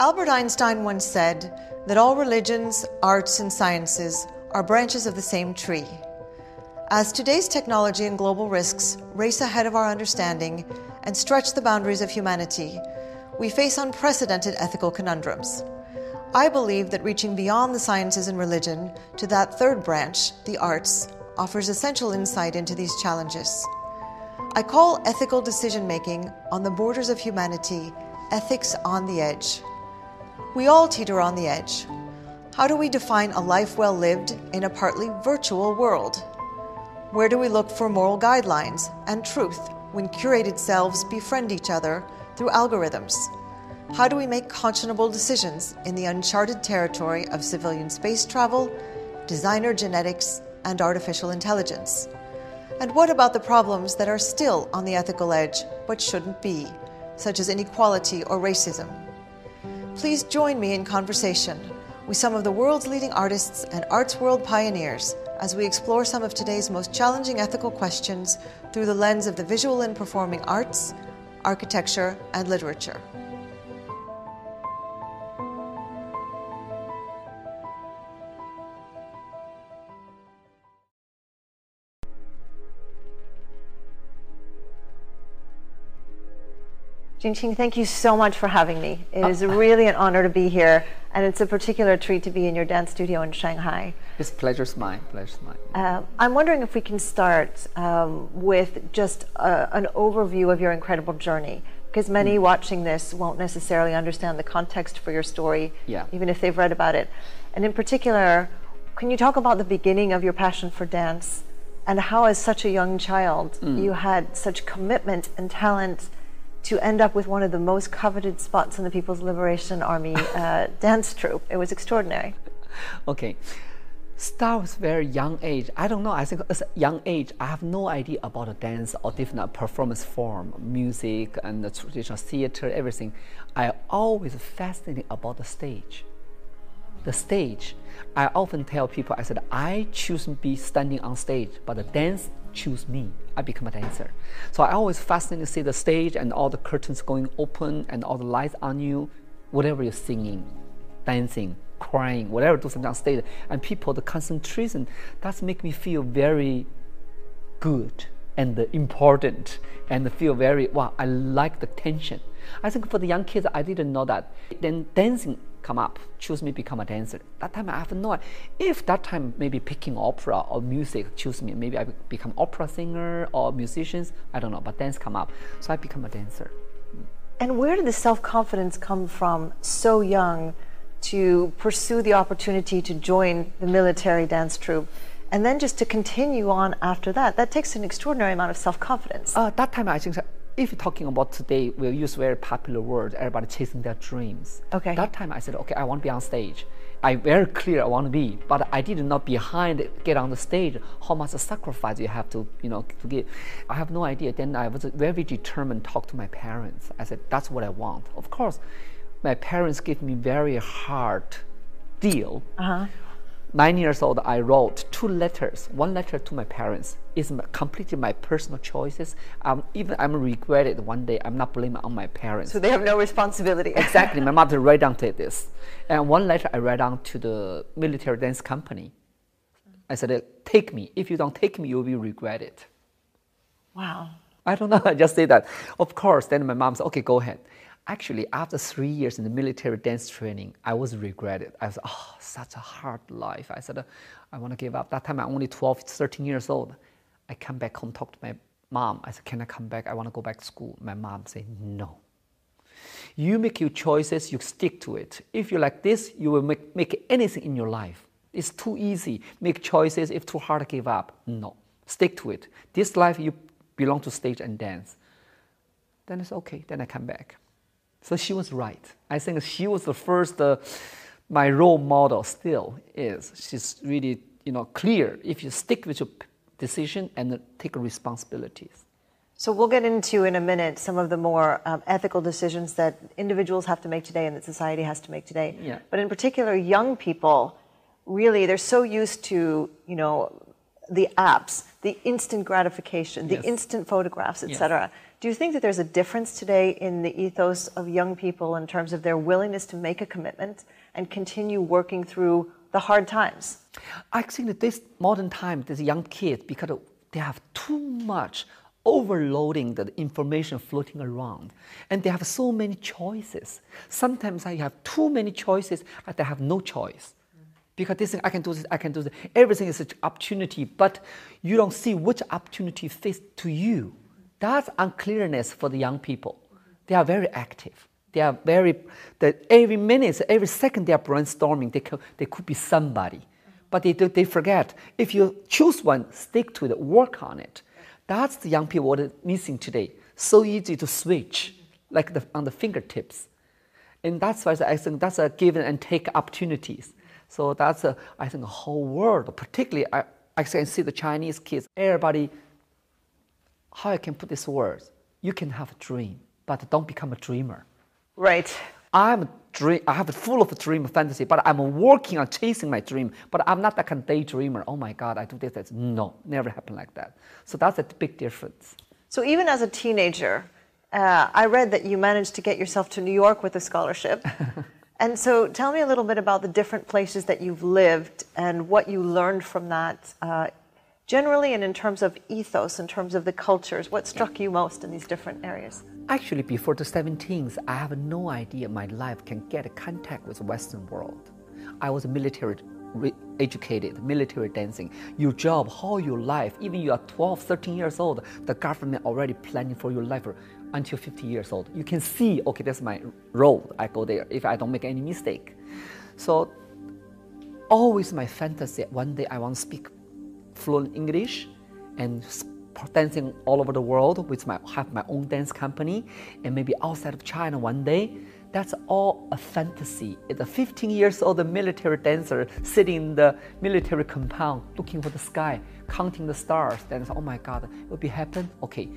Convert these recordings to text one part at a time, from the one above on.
Albert Einstein once said that all religions, arts, and sciences are branches of the same tree. As today's technology and global risks race ahead of our understanding and stretch the boundaries of humanity, we face unprecedented ethical conundrums. I believe that reaching beyond the sciences and religion to that third branch, the arts, offers essential insight into these challenges. I call ethical decision making on the borders of humanity ethics on the edge. We all teeter on the edge. How do we define a life well lived in a partly virtual world? Where do we look for moral guidelines and truth when curated selves befriend each other through algorithms? How do we make conscionable decisions in the uncharted territory of civilian space travel, designer genetics, and artificial intelligence? And what about the problems that are still on the ethical edge but shouldn't be, such as inequality or racism? Please join me in conversation with some of the world's leading artists and arts world pioneers as we explore some of today's most challenging ethical questions through the lens of the visual and performing arts, architecture, and literature. Jin Xing, thank you so much for having me. It is really an honor to be here, and it's a particular treat to be in your dance studio in Shanghai. It's pleasure's mine. Pleasure's mine. Uh, I'm wondering if we can start um, with just uh, an overview of your incredible journey, because many mm. watching this won't necessarily understand the context for your story, yeah. even if they've read about it. And in particular, can you talk about the beginning of your passion for dance, and how, as such a young child, mm. you had such commitment and talent? To end up with one of the most coveted spots in the People's Liberation Army uh, dance troupe. It was extraordinary. Okay. Start with very young age. I don't know. I think as a young age, I have no idea about a dance or different performance form, music and the traditional theater, everything. I always fascinated about the stage. The stage. I often tell people, I said, I choose to be standing on stage, but the dance choose me. I become a dancer. So I always fascinated to see the stage and all the curtains going open and all the lights on you, whatever you're singing, dancing, crying, whatever do something on stage, and people, the concentration, that's make me feel very good and important and feel very wow. I like the tension. I think for the young kids, I didn't know that. Then dancing come up, choose me become a dancer. That time I have no idea. If that time maybe picking opera or music choose me, maybe I become opera singer or musicians, I don't know, but dance come up. So I become a dancer. And where did the self-confidence come from so young to pursue the opportunity to join the military dance troupe? And then just to continue on after that, that takes an extraordinary amount of self-confidence. Uh, that time I think if you're talking about today, we'll use very popular words, everybody chasing their dreams. Okay. That time I said, okay, I want to be on stage. I very clear I want to be, but I did not behind get on the stage, how much sacrifice you have to, you know, to give. I have no idea. Then I was very determined talk to my parents. I said, that's what I want. Of course, my parents gave me very hard deal. Uh-huh nine years old, I wrote two letters. One letter to my parents is completely my personal choices. Um, even I'm regretted one day. I'm not blaming on my parents. So they have no responsibility. exactly. My mother write down to this, and one letter I write down to the military dance company. I said, "Take me. If you don't take me, you'll be regretted." Wow. I don't know. I just say that. Of course. Then my mom said, "Okay, go ahead." Actually, after three years in the military dance training, I was regretted. I was, oh, such a hard life. I said, I want to give up. That time I'm only 12, 13 years old. I come back home, talk to my mom. I said, can I come back? I want to go back to school. My mom said, no. You make your choices, you stick to it. If you like this, you will make, make anything in your life. It's too easy. Make choices, if too hard, give up. No, stick to it. This life, you belong to stage and dance. Then it's okay. Then I come back. So she was right. I think she was the first, uh, my role model still is. She's really, you know, clear if you stick with your decision and take responsibilities. So we'll get into in a minute some of the more um, ethical decisions that individuals have to make today and that society has to make today. Yeah. But in particular, young people, really, they're so used to, you know, the apps, the instant gratification, the Yes. instant photographs, Yes. Do you think that there's a difference today in the ethos of young people in terms of their willingness to make a commitment and continue working through the hard times? I think that this modern time, these young kids, because they have too much overloading the information floating around, and they have so many choices. Sometimes I have too many choices, and they have no choice. Because this thing, I can do this, I can do this. Everything is an opportunity, but you don't see which opportunity fits to you. That's unclearness for the young people. They are very active. They are very, that every minute, every second they are brainstorming. They could, they could be somebody. But they, they forget, if you choose one, stick to it, work on it. That's the young people missing today. So easy to switch, like the, on the fingertips. And that's why I think that's a give and take opportunities. So that's a, I think a whole world, particularly I, I can see the Chinese kids, everybody, how I can put this words, you can have a dream, but don't become a dreamer. Right. I'm a dream, I have a full of dream fantasy, but I'm working on chasing my dream, but I'm not that kind of daydreamer. Oh my God, I do this, this. No, never happen like that. So that's a big difference. So even as a teenager, uh, I read that you managed to get yourself to New York with a scholarship. and so tell me a little bit about the different places that you've lived and what you learned from that, uh, generally and in terms of ethos, in terms of the cultures. What struck you most in these different areas? Actually, before the 17th, I have no idea my life can get a contact with the Western world. I was military re- educated, military dancing. Your job, how your life, even you are 12, 13 years old, the government already planning for your life until 50 years old. You can see, okay, that's my role. I go there if I don't make any mistake. So always my fantasy, one day I want to speak fluent English and dancing all over the world with my have my own dance company and maybe outside of China one day. That's all a fantasy. It's a 15 years old military dancer sitting in the military compound looking for the sky, counting the stars. Then, oh my God, it will be happen? Okay,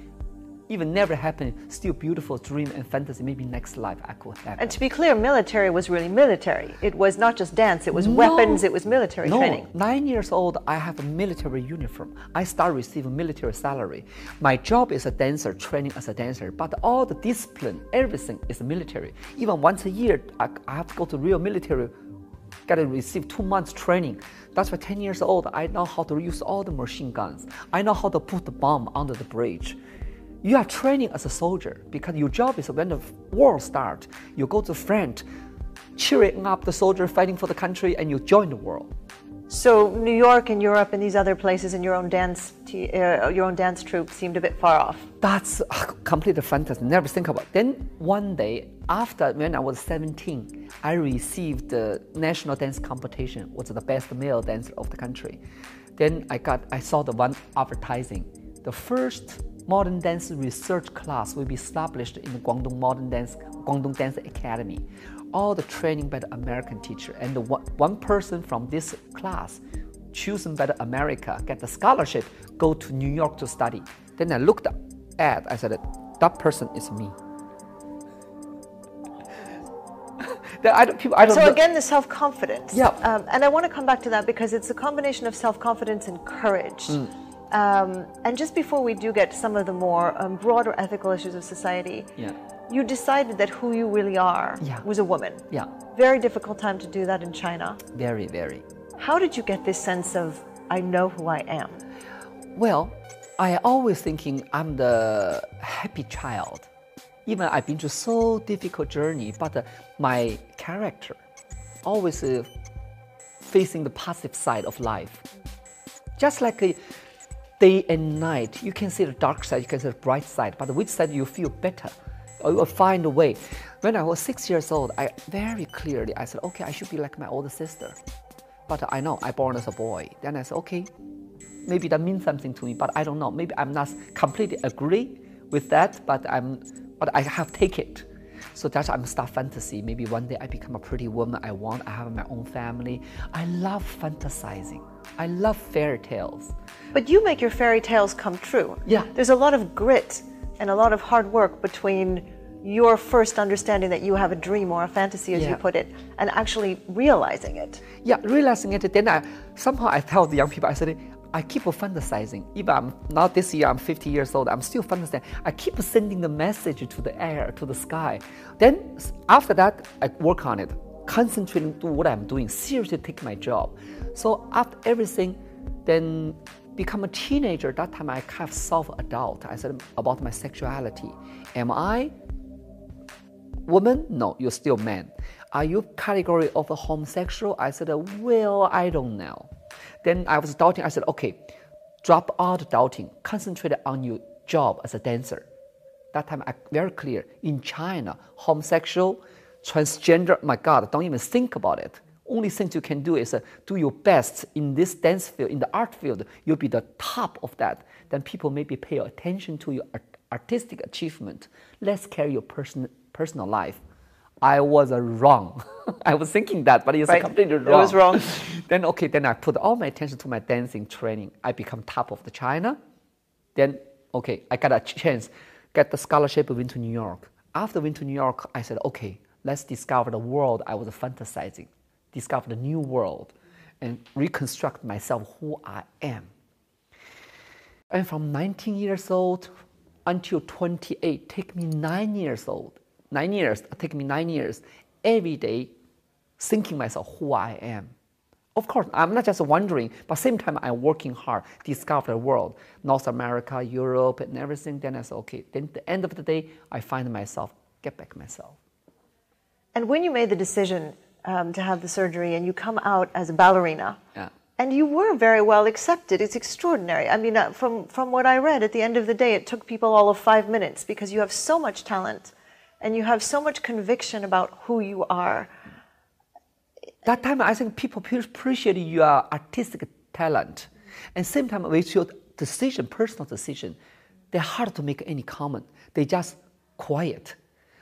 even never happen. Still beautiful dream and fantasy. Maybe next life I could have. And to be clear, military was really military. It was not just dance, it was No. weapons, it was military no, training. nine years old, I have a military uniform. I start receiving military salary. My job is a dancer, training as a dancer, but all the discipline, everything is military. Even once a year, I, I have to go to real military, got to receive two months training. That's why 10 years old, I know how to use all the machine guns. I know how to put the bomb under the bridge. You are training as a soldier because your job is when the war starts, you go to front, cheering up the soldier fighting for the country, and you join the war. So New York and Europe and these other places and your own dance, uh, your own dance troupe seemed a bit far off. That's completely fantastic. Never think about. It. Then one day, after when I was 17, I received the national dance competition. Was the best male dancer of the country. Then I got, I saw the one advertising. The first modern dance research class will be established in the Guangdong Modern Dance, Guangdong Dance Academy. All the training by the American teacher, and the one, one person from this class chosen by the America, get the scholarship, go to New York to study. Then I looked at, I said, that person is me. Then I don't, people, I don't So know. again, the self-confidence. Yeah. Um, and I want to come back to that because it's a combination of self-confidence and courage. Mm. Um, and just before we do get to some of the more um, broader ethical issues of society, Yeah. you decided that who you really are Yeah. was a woman. Yeah, Very difficult time to do that in China. very, very. How did you get this sense of I know who I am? Well, I always thinking I'm the happy child. Even I've been through so difficult journey, but uh, my character always uh, facing the positive side of life. Just like uh, day and night, you can see the dark side, you can see the bright side, but which side you feel better? You will find a way. When I was six years old, I very clearly I said, okay, I should be like my older sister. But I know I born as a boy. Then I said, okay, maybe that means something to me, but I don't know. Maybe I'm not completely agree with that, but I'm, but I have take it. So that's I'm start fantasy. Maybe one day I become a pretty woman. I want. I have my own family. I love fantasizing. I love fairy tales. But you make your fairy tales come true. Yeah. There's a lot of grit and a lot of hard work between your first understanding that you have a dream or a fantasy, as you put it, and actually realizing it. Yeah, realizing it, then I somehow I tell the young people, I said, I keep fantasizing. Even I'm not this year, I'm 50 years old, I'm still fantasizing. I keep sending the message to the air, to the sky. Then after that, I work on it, concentrating to what I'm doing, seriously take my job. So after everything, then become a teenager, that time I have self-adult. I said about my sexuality. Am I woman? No, you're still man. Are you category of a homosexual? I said, well, I don't know. Then I was doubting. I said, okay, drop out doubting. Concentrate on your job as a dancer. That time, I very clear. In China, homosexual, transgender, my God, don't even think about it. Only thing you can do is uh, do your best in this dance field, in the art field. You'll be the top of that. Then people maybe pay attention to your art artistic achievement. Let's carry your person, personal life. I was uh, wrong. I was thinking that, but it's right. completely wrong. It was wrong. then okay, then I put all my attention to my dancing training. I become top of the China. Then okay, I got a chance, get the scholarship, went to New York. After went to New York, I said, okay, let's discover the world I was fantasizing, discover the new world, and reconstruct myself who I am. And from 19 years old until 28, take me nine years old nine years, take me nine years, every day thinking myself who I am. Of course, I'm not just wondering, but same time I'm working hard, discover the world, North America, Europe, and everything. Then I said, okay. Then at the end of the day, I find myself, get back myself. And when you made the decision um, to have the surgery and you come out as a ballerina, yeah. and you were very well accepted, it's extraordinary. I mean, uh, from from what I read, at the end of the day, it took people all of five minutes because you have so much talent and you have so much conviction about who you are. That time, I think people appreciate your artistic talent, and same time with your decision, personal decision, they're hard to make any comment. They just quiet.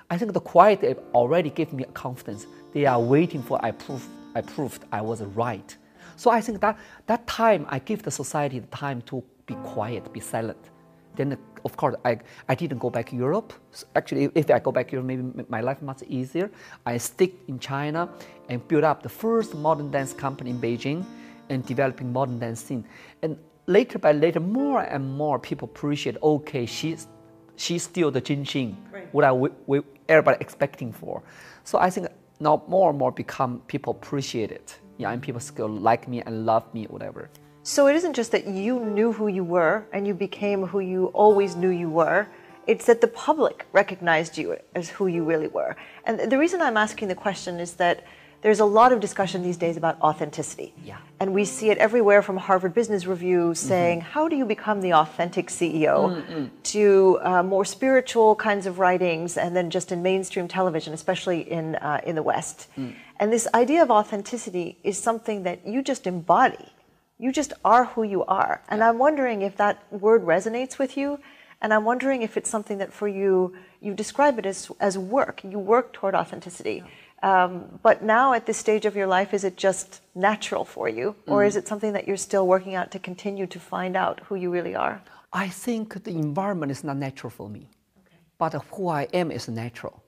I think the quiet already gave me a confidence. They are waiting for I prove I proved I was right. So I think that that time I give the society the time to be quiet, be silent. Then, of course, I, I didn't go back to Europe. So actually, if I go back to Europe, maybe my life much easier. I stick in China and build up the first modern dance company in Beijing and developing modern dance scene. And later by later, more and more people appreciate, okay, she's, she's still the Jinxing, right. what I, we, we, everybody expecting for. So I think now more and more become people appreciate it. Yeah, and people still like me and love me, whatever. So it isn't just that you knew who you were and you became who you always knew you were. It's that the public recognized you as who you really were. And the reason I'm asking the question is that there's a lot of discussion these days about authenticity. Yeah. And we see it everywhere from Harvard Business Review saying, mm-hmm. how do you become the authentic CEO? Mm-hmm. To uh, more spiritual kinds of writings, and then just in mainstream television, especially in, uh, in the West. Mm. And this idea of authenticity is something that you just embody you just are who you are. And I'm wondering if that word resonates with you. And I'm wondering if it's something that for you, you describe it as, as work. You work toward authenticity. Um, but now at this stage of your life, is it just natural for you? Or mm. is it something that you're still working out to continue to find out who you really are? I think the environment is not natural for me. Okay. But who I am is natural.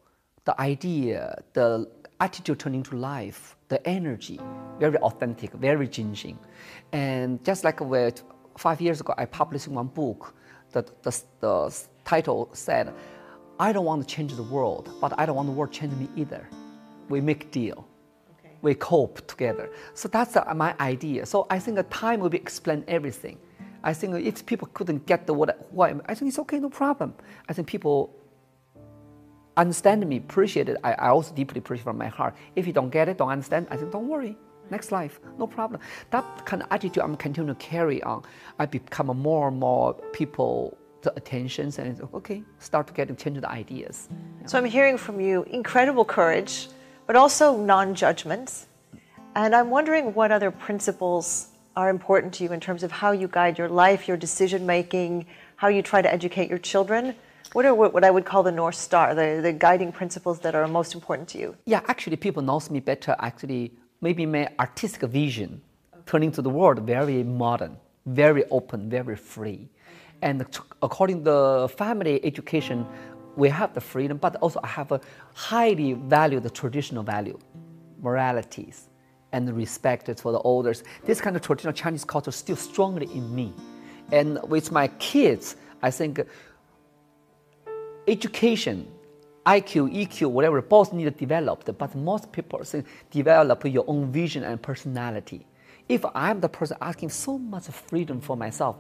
The idea, the attitude turning to life, the energy, very authentic, very Jinxing. And just like with five years ago, I published one book. The, the, the title said, I don't want to change the world, but I don't want the world to change me either. We make deal. Okay. We cope together. So that's uh, my idea. So I think the time will be explain everything. I think if people couldn't get the what, I think it's okay, no problem. I think people understand me, appreciate it. I, I also deeply appreciate from my heart. If you don't get it, don't understand, I think don't worry. Next life, no problem. That kind of attitude I'm continuing to carry on. I become more and more people the attentions and it's okay, start to get change the ideas. Yeah. So I'm hearing from you incredible courage, but also non-judgment. And I'm wondering what other principles are important to you in terms of how you guide your life, your decision making, how you try to educate your children. What are what I would call the North Star, the, the guiding principles that are most important to you? Yeah, actually, people knows me better. Actually, maybe my artistic vision, okay. turning to the world, very modern, very open, very free. Okay. And according to the family education, we have the freedom, but also I have a highly valued traditional value, moralities, and respect for the elders. This kind of traditional Chinese culture is still strongly in me. And with my kids, I think education, IQ, EQ, whatever, both need to develop, but most people think develop your own vision and personality. If I'm the person asking so much freedom for myself,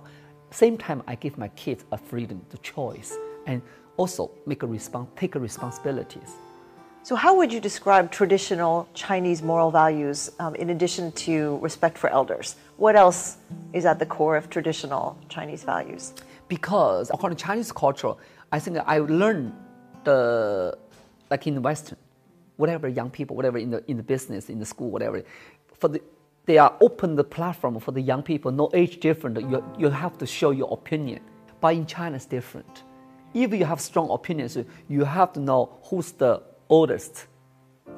same time I give my kids a freedom to choice and also make a respons- take a responsibilities. So, how would you describe traditional Chinese moral values um, in addition to respect for elders? What else is at the core of traditional Chinese values? Because according to Chinese culture, I think I learned the like in the Western, whatever young people, whatever in the in the business, in the school, whatever, for the they are open the platform for the young people, no age different. You, you have to show your opinion. But in China, it's different. If you have strong opinions, you have to know who's the oldest,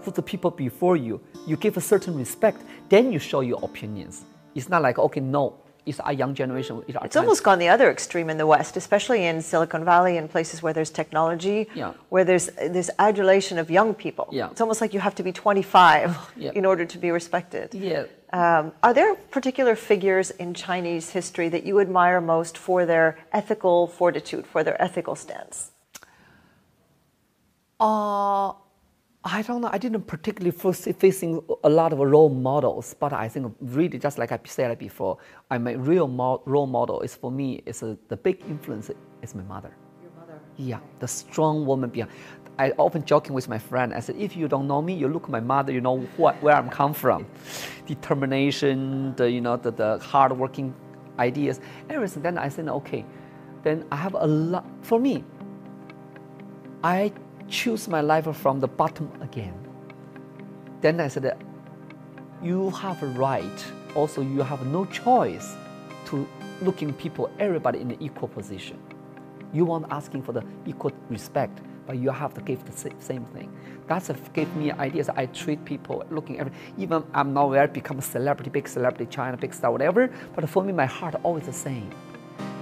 who's the people before you. You give a certain respect, then you show your opinions. It's not like, okay, no, it's our young generation. It's, it's almost gone the other extreme in the West, especially in Silicon Valley and places where there's technology, yeah. where there's this adulation of young people. Yeah. It's almost like you have to be 25 yeah. in order to be respected. Yeah. Um, are there particular figures in Chinese history that you admire most for their ethical fortitude, for their ethical stance? Uh, I don't know. I didn't particularly facing a lot of role models, but I think really just like I said before, I'm a real mo- role model. Is for me, is uh, the big influence is my mother. Your mother. Yeah, the strong woman behind. I often joking with my friend. I said, if you don't know me, you look at my mother, you know what, where I'm come from, determination, the you know the, the hardworking ideas, everything. Then I said, okay, then I have a lot. For me, I choose my life from the bottom again. Then I said, you have a right, also you have no choice to looking people, everybody in an equal position. You want asking for the equal respect, but you have to give the same thing. That's a, gave me ideas. I treat people looking every, even I'm not where become a celebrity, big celebrity, China, big star, whatever, but for me, my heart always the same.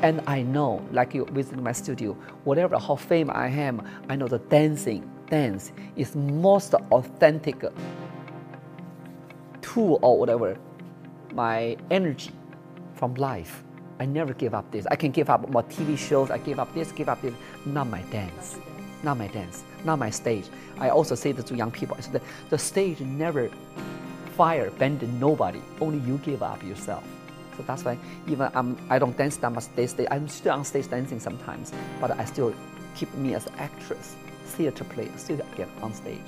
And I know, like you visit my studio, whatever how famous I am, I know the dancing, dance is most authentic tool or whatever, my energy from life. I never give up this. I can give up my TV shows, I give up this, give up this, not my dance. Not my dance, not my stage. I also say this to young people. I said the, stage never fire, abandon nobody. Only you give up yourself. So that's why even I'm, I don't dance that much stage. I'm still on stage dancing sometimes, but I still keep me as an actress, theater player, still get on stage.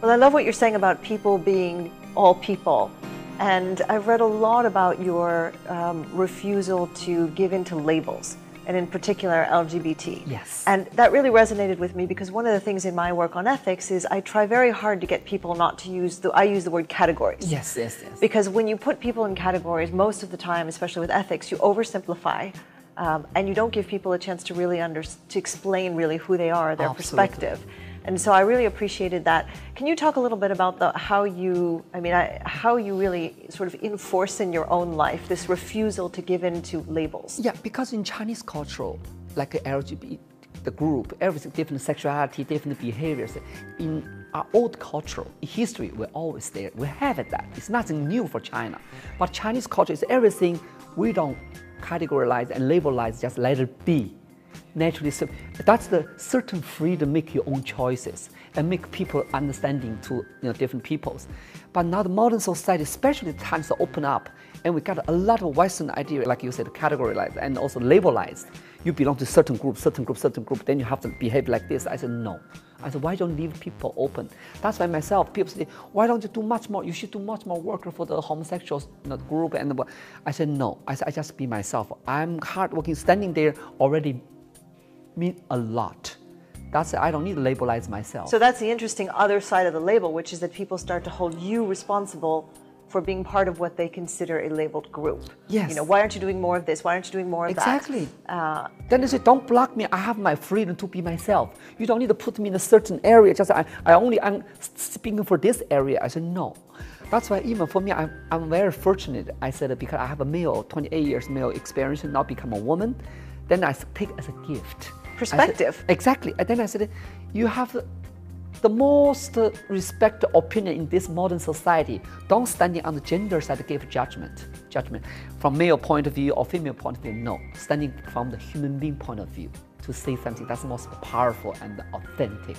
Well, I love what you're saying about people being all people. And I've read a lot about your um, refusal to give in to labels and in particular LGBT. Yes. And that really resonated with me because one of the things in my work on ethics is I try very hard to get people not to use the I use the word categories. Yes, yes, yes. Because when you put people in categories, most of the time, especially with ethics, you oversimplify. Um, and you don't give people a chance to really under, to explain really who they are, their Absolutely. perspective. And so I really appreciated that. Can you talk a little bit about the, how you, I mean, I, how you really sort of enforce in your own life this refusal to give in to labels? Yeah, because in Chinese culture, like LGBT, the group, everything, different sexuality, different behaviors, in our old culture, history, we're always there. We have that. It's nothing new for China. But Chinese culture is everything we don't categorize and labelize, just let it be. Naturally so that's the certain freedom to make your own choices and make people understanding to you know different peoples. But now the modern society especially times are open up and we got a lot of western idea like you said categorized and also labelized you belong to certain group certain group certain group then you have to behave like this. I said no i said why don't leave people open? That's why myself people say why don't you do much more? You should do much more work for the homosexuals you know, group and i said no. I, said, I just be myself. I'm hardworking standing there already mean a lot. That's I don't need to labelize myself. So that's the interesting other side of the label, which is that people start to hold you responsible for being part of what they consider a labeled group. Yes. You know, why aren't you doing more of this? Why aren't you doing more of exactly. that? Uh, then they say, don't block me. I have my freedom to be myself. You don't need to put me in a certain area. Just I, I only am speaking for this area. I said no. That's why even for me, I'm, I'm very fortunate. I said because I have a male, 28 years male experience, now become a woman. Then I take it as a gift perspective. Said, exactly. And then I said, you have the most respected opinion in this modern society. Don't standing on the gender side give judgment. Judgment from male point of view or female point of view. No, standing from the human being point of view to say something that's most powerful and authentic.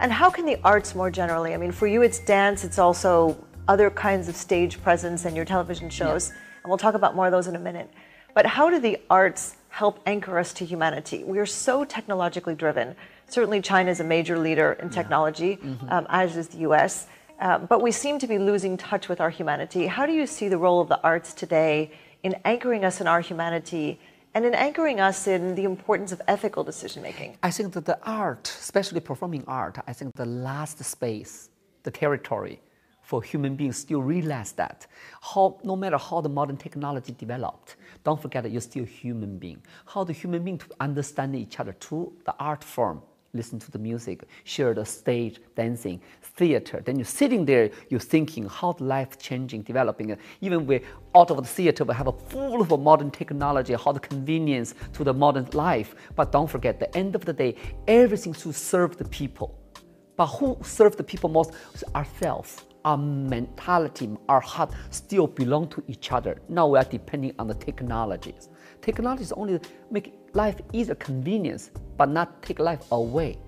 And how can the arts more generally? I mean, for you, it's dance. It's also other kinds of stage presence and your television shows. Yeah. And we'll talk about more of those in a minute. But how do the arts help anchor us to humanity? We are so technologically driven. Certainly, China is a major leader in technology, yeah. mm-hmm. um, as is the US. Uh, but we seem to be losing touch with our humanity. How do you see the role of the arts today in anchoring us in our humanity and in anchoring us in the importance of ethical decision making? I think that the art, especially performing art, I think the last space, the territory for human beings still realize that how no matter how the modern technology developed, don't forget that you're still a human being. How the human being to understand each other through the art form, listen to the music, share the stage, dancing, theater. Then you're sitting there, you're thinking how life changing, developing. Even we out of the theater, we have a full of modern technology, how the convenience to the modern life. But don't forget, the end of the day, everything to serve the people. But who serve the people most? Ourselves our mentality, our heart still belong to each other. Now we are depending on the technologies. Technologies only make life is a convenience, but not take life away.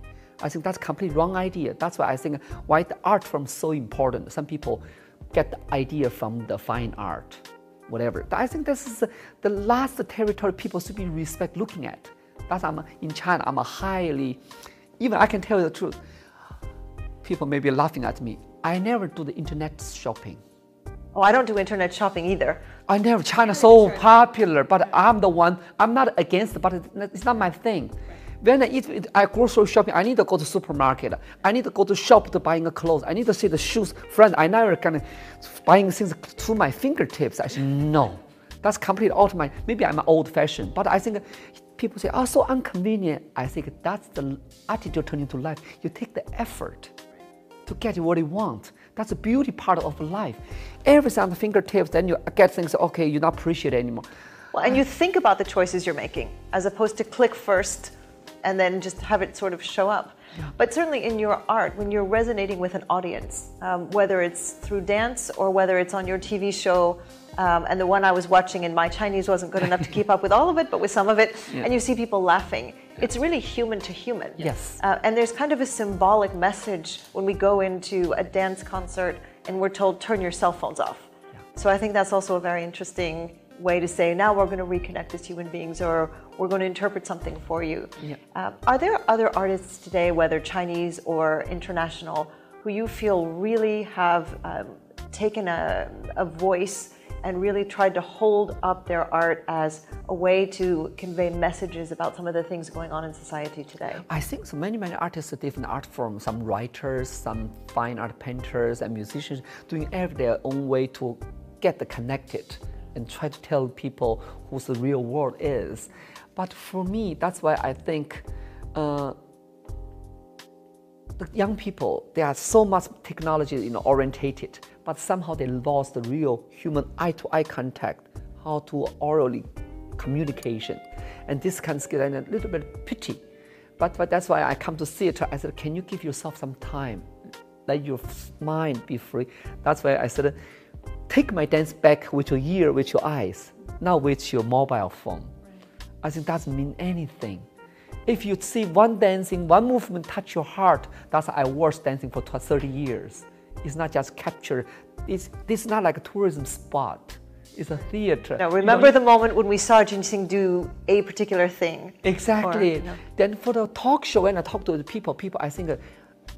I think that's completely wrong idea. That's why I think why the art form is so important. Some people get the idea from the fine art, whatever. I think this is the last territory people should be respect looking at. That's I'm in China. I'm a highly, even I can tell you the truth. People may be laughing at me. I never do the internet shopping. Oh, I don't do internet shopping either. I know China so popular, but I'm the one. I'm not against, but it's not my thing. When I eat, I grocery shopping. I need to go to supermarket. I need to go to shop to buying a clothes. I need to see the shoes. Friend, I never gonna buying things to my fingertips. I said no. That's completely out of my. Maybe I'm old fashioned, but I think people say, oh, so inconvenient. I think that's the attitude turning to life. You take the effort to get what you want. That's the beauty part of life. Everything on the fingertips, then you get things, okay, you're not appreciate anymore. Well, and you think about the choices you're making as opposed to click first and then just have it sort of show up. Yeah. But certainly in your art, when you're resonating with an audience, um, whether it's through dance or whether it's on your TV show, um, and the one I was watching and my Chinese wasn't good enough to keep up with all of it, but with some of it, yeah. and you see people laughing. It's really human to human. Yes. Uh, and there's kind of a symbolic message when we go into a dance concert and we're told, turn your cell phones off. Yeah. So I think that's also a very interesting way to say, now we're going to reconnect as human beings or we're going to interpret something for you. Yeah. Uh, are there other artists today, whether Chinese or international, who you feel really have um, taken a, a voice and really tried to hold up their art as a way to convey messages about some of the things going on in society today? I think so many, many artists, of different art forms, some writers, some fine art painters and musicians doing every their own way to get connected and try to tell people who the real world is. But for me, that's why I think uh, the young people, they are so much technology you know, orientated but somehow they lost the real human eye-to-eye contact, how to orally communication. And this can get a little bit pity. But, but that's why I come to theater. I said, can you give yourself some time? Let your mind be free. That's why I said, take my dance back with your ear, with your eyes, not with your mobile phone. I think doesn't mean anything. If you see one dancing, one movement touch your heart, that's I was dancing for 30 years. It's not just capture. It's this is not like a tourism spot. It's a theater. Now remember you know, the moment when we saw Jin Xing do a particular thing. Exactly. Or, you know. Then for the talk show, when I talk to the people, people I think uh,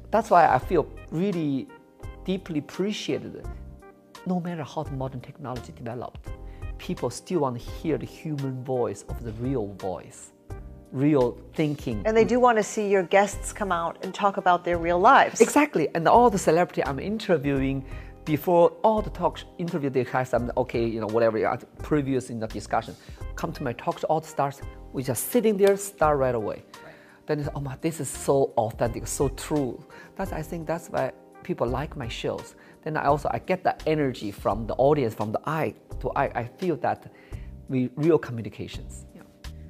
that's why I feel really deeply appreciated. No matter how the modern technology developed, people still want to hear the human voice of the real voice real thinking. And they do want to see your guests come out and talk about their real lives. Exactly. And all the celebrity I'm interviewing before all the talk interview they have some okay, you know, whatever previous in the discussion, come to my talk show, all the stars, we just sitting there, start right away. Right. Then it's, oh my, this is so authentic, so true. That's I think that's why people like my shows. Then I also I get the energy from the audience, from the eye to eye. I feel that we real communications.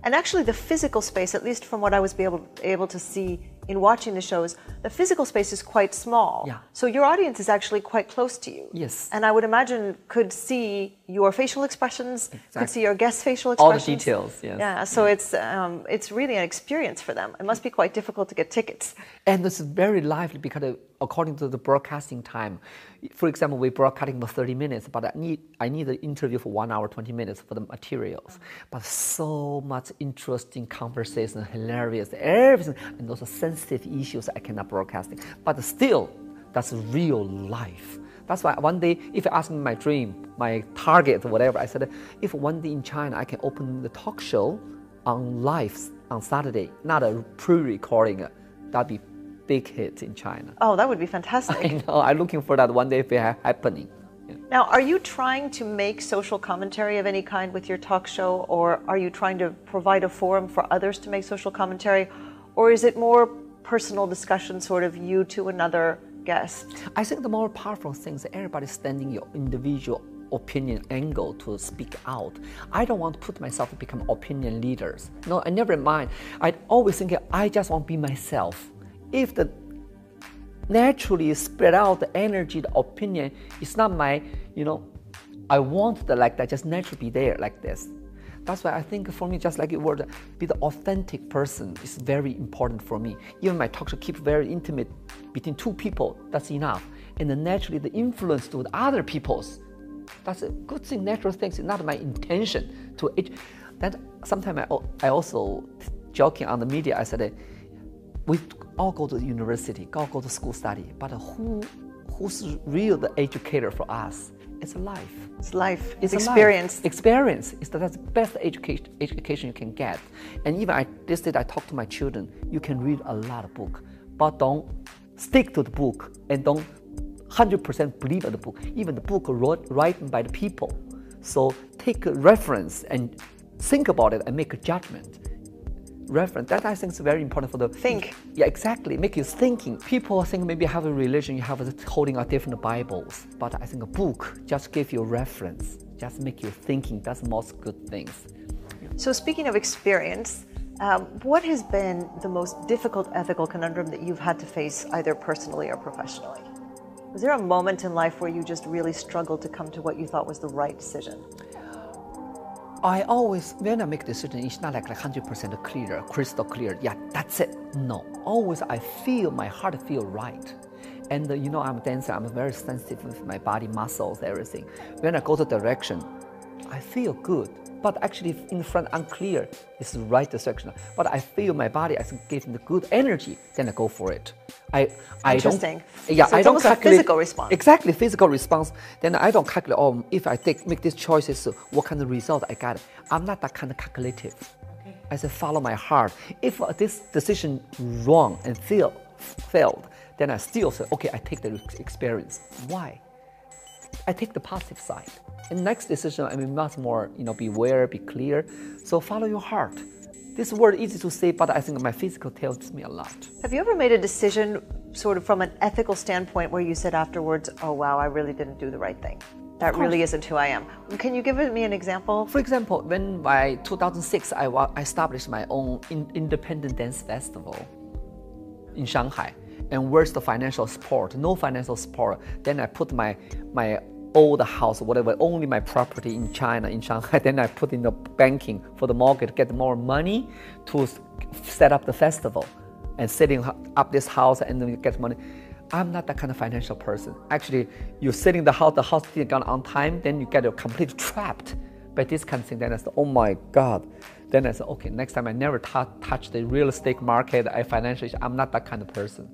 And actually, the physical space, at least from what I was able, able to see in watching the shows, the physical space is quite small. Yeah. So your audience is actually quite close to you. Yes. And I would imagine could see your facial expressions, could see your guest facial expressions. All the details, yes. Yeah. So it's um, it's really an experience for them. It must be quite difficult to get tickets. And this is very lively because uh, according to the broadcasting time, for example, we're broadcasting for 30 minutes, but I need, I need an interview for one hour, 20 minutes for the materials. But so much interesting conversation, hilarious, everything, and those are sensitive issues I cannot broadcasting. But still, that's real life. That's why one day, if you ask me my dream, my target, whatever, I said, if one day in China I can open the talk show on live on Saturday, not a pre-recording, that'd be big hit in China. Oh, that would be fantastic. I know. I'm looking for that one day if it ha- happening. Yeah. Now, are you trying to make social commentary of any kind with your talk show, or are you trying to provide a forum for others to make social commentary, or is it more personal discussion, sort of you to another guest? I think the more powerful thing is everybody standing your individual opinion angle to speak out. I don't want to put myself to become opinion leaders. No, I never mind. I always think I just want to be myself. If the naturally spread out the energy, the opinion, it's not my, you know, I want the like that, just naturally be there like this. That's why I think for me, just like it word, be the authentic person is very important for me. Even my talk show keep very intimate between two people. That's enough. And then naturally, the influence to the other people's. That's a good thing, natural things. It's not my intention to. It, that sometimes I, I also joking on the media. I said, we all go to university, all go to school study, but who, who's real the educator for us? It's life. It's life, It's a life. experience. Experience is the that's the best education education you can get. And even I this day I talk to my children. You can read a lot of book, but don't stick to the book and don't hundred percent believe in the book. Even the book wrote, written by the people. So take a reference and think about it and make a judgment. Reference that I think is very important for the Think. yeah, exactly. Make you thinking. People think maybe you have a religion, you have a, holding a different Bibles, but I think a book just give you reference, just make you thinking. That's most good things. So, speaking of experience, um, what has been the most difficult ethical conundrum that you've had to face, either personally or professionally? Was there a moment in life where you just really struggled to come to what you thought was the right decision? I always, when I make decision, it's not like like hundred percent clear, crystal clear. Yeah, that's it. No, always I feel my heart feel right, and uh, you know I'm a dancer. I'm very sensitive with my body muscles, everything. When I go to the direction, I feel good. But actually, in front unclear, it's the right direction. But I feel my body is giving the good energy. Then I go for it. I I don't. Interesting. Yeah, So I don't calculate physical response. Exactly, physical response. Then I don't calculate. Oh, if I take make these choices, what kind of result I got? I'm not that kind of calculative. Okay. I say follow my heart. If this decision wrong and fail, failed, then I still say okay. I take the experience. Why? I take the positive side. And next decision, I mean, much more, you know, beware, be clear. So follow your heart. This word easy to say, but I think my physical tells me a lot. Have you ever made a decision, sort of from an ethical standpoint, where you said afterwards, oh, wow, I really didn't do the right thing? That really isn't who I am. Can you give me an example? For example, when by 2006 I, I established my own in, independent dance festival in Shanghai, and where's the financial support? No financial support. Then I put my my old house, whatever, only my property in China, in Shanghai. Then I put in the banking for the market, get more money to set up the festival, and setting up this house and then get money. I'm not that kind of financial person. Actually, you're setting the house, the house didn't on time, then you get completely trapped by this kind of thing. Then I said, oh my God. Then I said, okay, next time I never tou- touch the real estate market. I financially, I'm not that kind of person.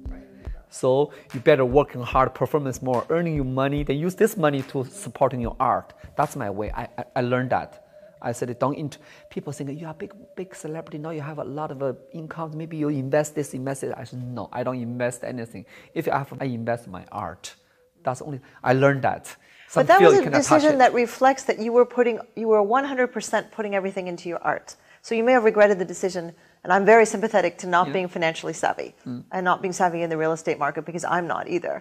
So you better working hard, performance more, earning you money, then use this money to supporting your art. That's my way. I, I, I learned that. I said, don't int- people think you are a big, big celebrity. Now you have a lot of uh, income. Maybe you invest this, invest it. I said, no, I don't invest anything. If I have, I invest my art. That's only, I learned that. Some But that was a decision that reflects that you were putting, you were 100% putting everything into your art. So you may have regretted the decision, and I'm very sympathetic to not being financially savvy Mm. and not being savvy in the real estate market because I'm not either.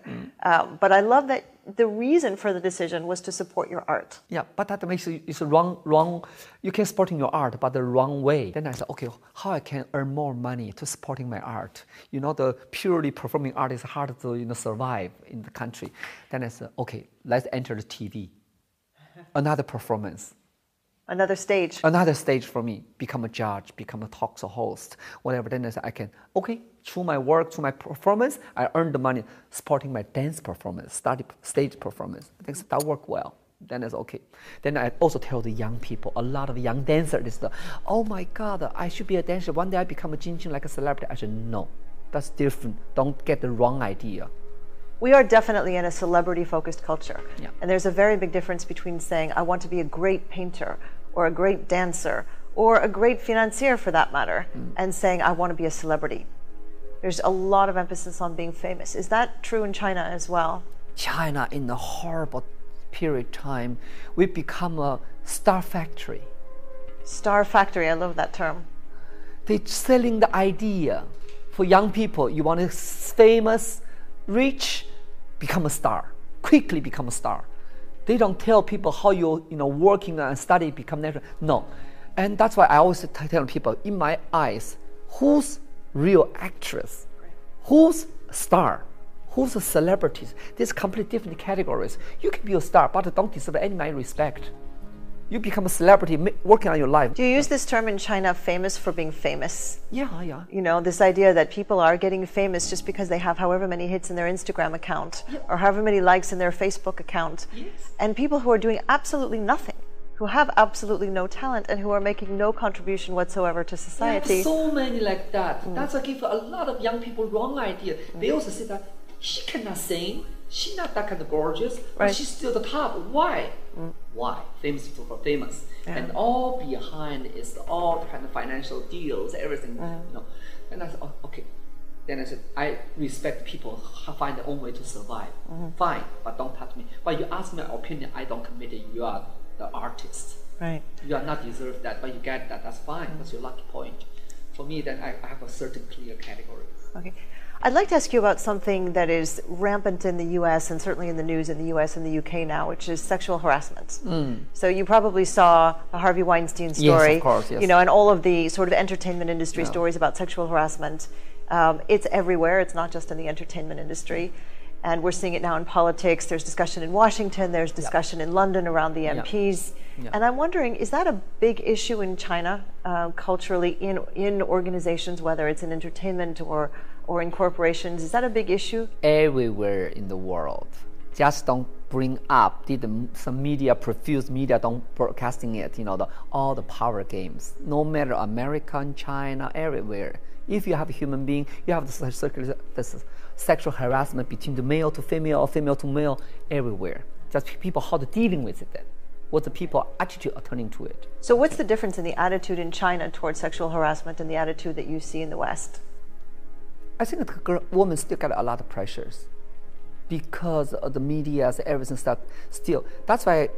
Um, but I love that the reason for the decision was to support your art. Yeah, but that makes it it's wrong. Wrong. You can supporting your art, but the wrong way. Then I said, okay, how I can earn more money to supporting my art? You know, the purely performing art is hard to you know survive in the country. Then I said, okay, let's enter the TV, another performance. Another stage. Another stage for me, become a judge, become a talk show host, whatever. Then I can, okay, through my work, through my performance, I earn the money supporting my dance performance, study, stage performance. I think that worked well. Then it's okay. Then I also tell the young people, a lot of young dancers, oh my God, I should be a dancer. One day I become a Jing like a celebrity. I said, no, that's different. Don't get the wrong idea we are definitely in a celebrity focused culture. Yeah. And there's a very big difference between saying, I want to be a great painter or a great dancer or a great financier for that matter, mm. and saying, I want to be a celebrity. There's a lot of emphasis on being famous. Is that true in China as well? China, in a horrible period of time, we've become a star factory. Star factory, I love that term. They're selling the idea for young people. You want to be famous, rich, become a star, quickly become a star. They don't tell people how you you know working and study become natural. No, and that's why I always tell people in my eyes, who's real actress, who's star, who's a celebrities. These completely different categories. You can be a star, but don't deserve any my respect you become a celebrity working on your life. Do you use this term in China, famous for being famous? Yeah, yeah. You know, this idea that people are getting famous just because they have however many hits in their Instagram account yeah. or however many likes in their Facebook account. Yes. And people who are doing absolutely nothing, who have absolutely no talent and who are making no contribution whatsoever to society. so many like that. Mm. That's what give a lot of young people wrong idea. Mm. They also say that she cannot sing she's not that kind of gorgeous, right. but she's still the top. Why? Mm. Why? Famous people are famous, yeah. and all behind is all kind of financial deals, everything. Mm. You know, and I said, oh, okay. Then I said, I respect people find their own way to survive. Mm-hmm. Fine, but don't touch me. But you ask my opinion, I don't commit it. You are the artist. Right. You are not deserve that, but you get that. That's fine. Mm-hmm. That's your lucky point. For me, then I, I have a certain clear category. Okay. I'd like to ask you about something that is rampant in the US and certainly in the news in the US and the UK now, which is sexual harassment. Mm. So you probably saw the Harvey Weinstein story. Yes, of course, yes. You know, and all of the sort of entertainment industry yeah. stories about sexual harassment. Um, it's everywhere, it's not just in the entertainment industry. And we're seeing it now in politics. There's discussion in Washington, there's discussion yeah. in London around the MPs. Yeah. And I'm wondering, is that a big issue in China uh, culturally in, in organizations, whether it's in entertainment or or in corporations? Is that a big issue? Everywhere in the world. Just don't bring up, did some media, profuse media, don't broadcasting it, you know, the, all the power games. No matter American, China, everywhere. If you have a human being, you have the this sexual harassment between the male to female or female to male everywhere. Just people how to dealing with it what the people attitude are turning to it. So what's the difference in the attitude in China towards sexual harassment and the attitude that you see in the West? I think women still get a lot of pressures because of the media, everything stuff. Still, that's why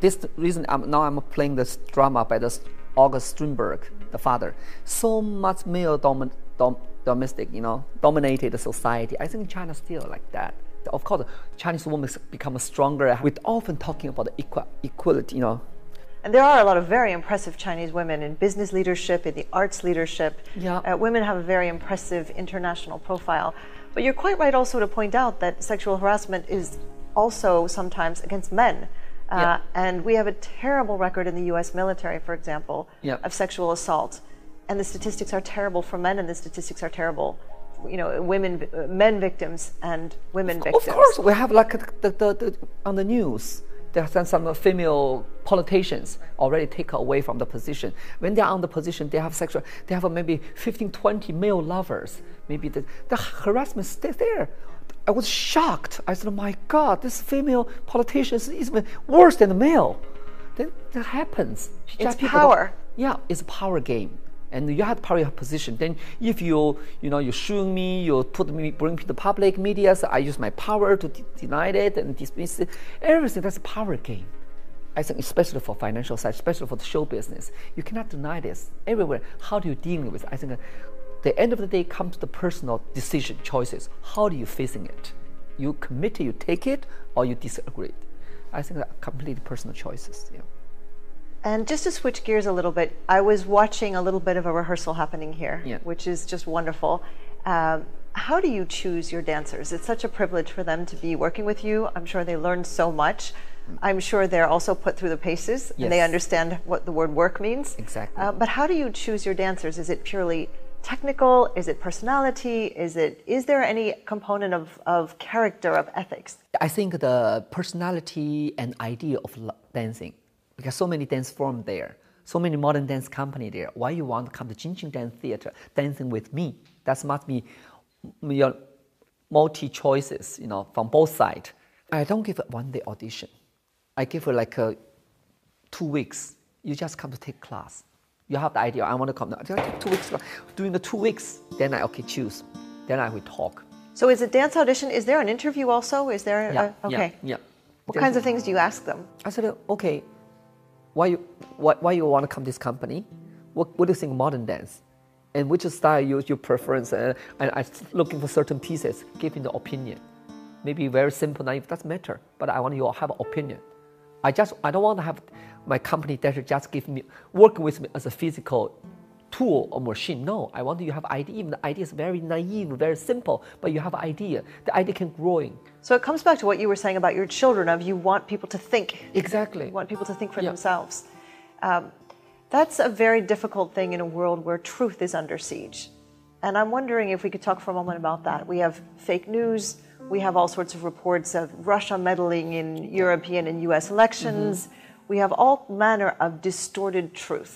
this reason I'm, now I'm playing this drama by this August Strindberg, the father. So much male dom, dom, domestic, you know, dominated society. I think China still like that. Of course, Chinese women become stronger. We're often talking about equal, equality, you know, and there are a lot of very impressive Chinese women in business leadership, in the arts leadership. Yeah. Uh, women have a very impressive international profile. But you're quite right also to point out that sexual harassment is also sometimes against men. Uh, yeah. And we have a terrible record in the US military, for example, yeah. of sexual assault. And the statistics are terrible for men, and the statistics are terrible you know, women, men victims and women of, victims. Of course, we have like the, the, the, on the news there are some female politicians already take away from the position. When they're on the position, they have sexual, they have maybe 15, 20 male lovers. Maybe the, the harassment stays there. I was shocked. I said, oh my God, this female politician is even worse than the male. Then that happens. It's power. Yeah, it's a power game and you have power position. Then if you you know you sue me, you put me bring to the public media, so I use my power to de- deny it and dismiss it. Everything that's a power game. I think especially for financial side, especially for the show business, you cannot deny this everywhere. How do you deal with? It? I think uh, the end of the day comes to the personal decision choices. How do you facing it? You commit, you take it, or you disagree. I think that completely personal choices. Yeah. And just to switch gears a little bit, I was watching a little bit of a rehearsal happening here, Yeah. which is just wonderful. Um, how do you choose your dancers? It's such a privilege for them to be working with you. I'm sure they learn so much. I'm sure they're also put through the paces and they understand what the word work means. Exactly. Uh, but how do you choose your dancers? Is it purely technical? Is it personality? Is it is there any component of, of character of ethics? I think the personality and idea of dancing, because so many dance form there, so many modern dance company there. Why you want to come to Jin Xing Dance Theater dancing with me? That must be your multi choices, you know, from both sides. I don't give a one day audition. I give it like a two weeks. You just come to take class. You have the idea. I want to come. I take two weeks. During the two weeks, then I okay choose. Then I will talk. So is it dance audition? Is there an interview also? Is there Yeah. a, okay. Yeah. What Then- kinds of things do you ask them? I said, okay, why you why, why you want to come to this company? What, what do you think modern dance? And which style you your preference? And, and I looking for certain pieces, giving the opinion. Maybe very simple, naive, doesn't matter. But I want you to have an opinion. I just I don't want to have my company that just give me working with me as a physical tool or machine. No, I want you to have idea. Even the idea is very naive, very simple, but you have idea. The idea can growing. So it comes back to what you were saying about your children of you want people to think. Exactly. You want people to think for Yeah. themselves. Um, that's a very difficult thing in a world where truth is under siege. And I'm wondering if we could talk for a moment about that. We have fake news. We have all sorts of reports of Russia meddling in European and US elections. We have all manner of distorted truth.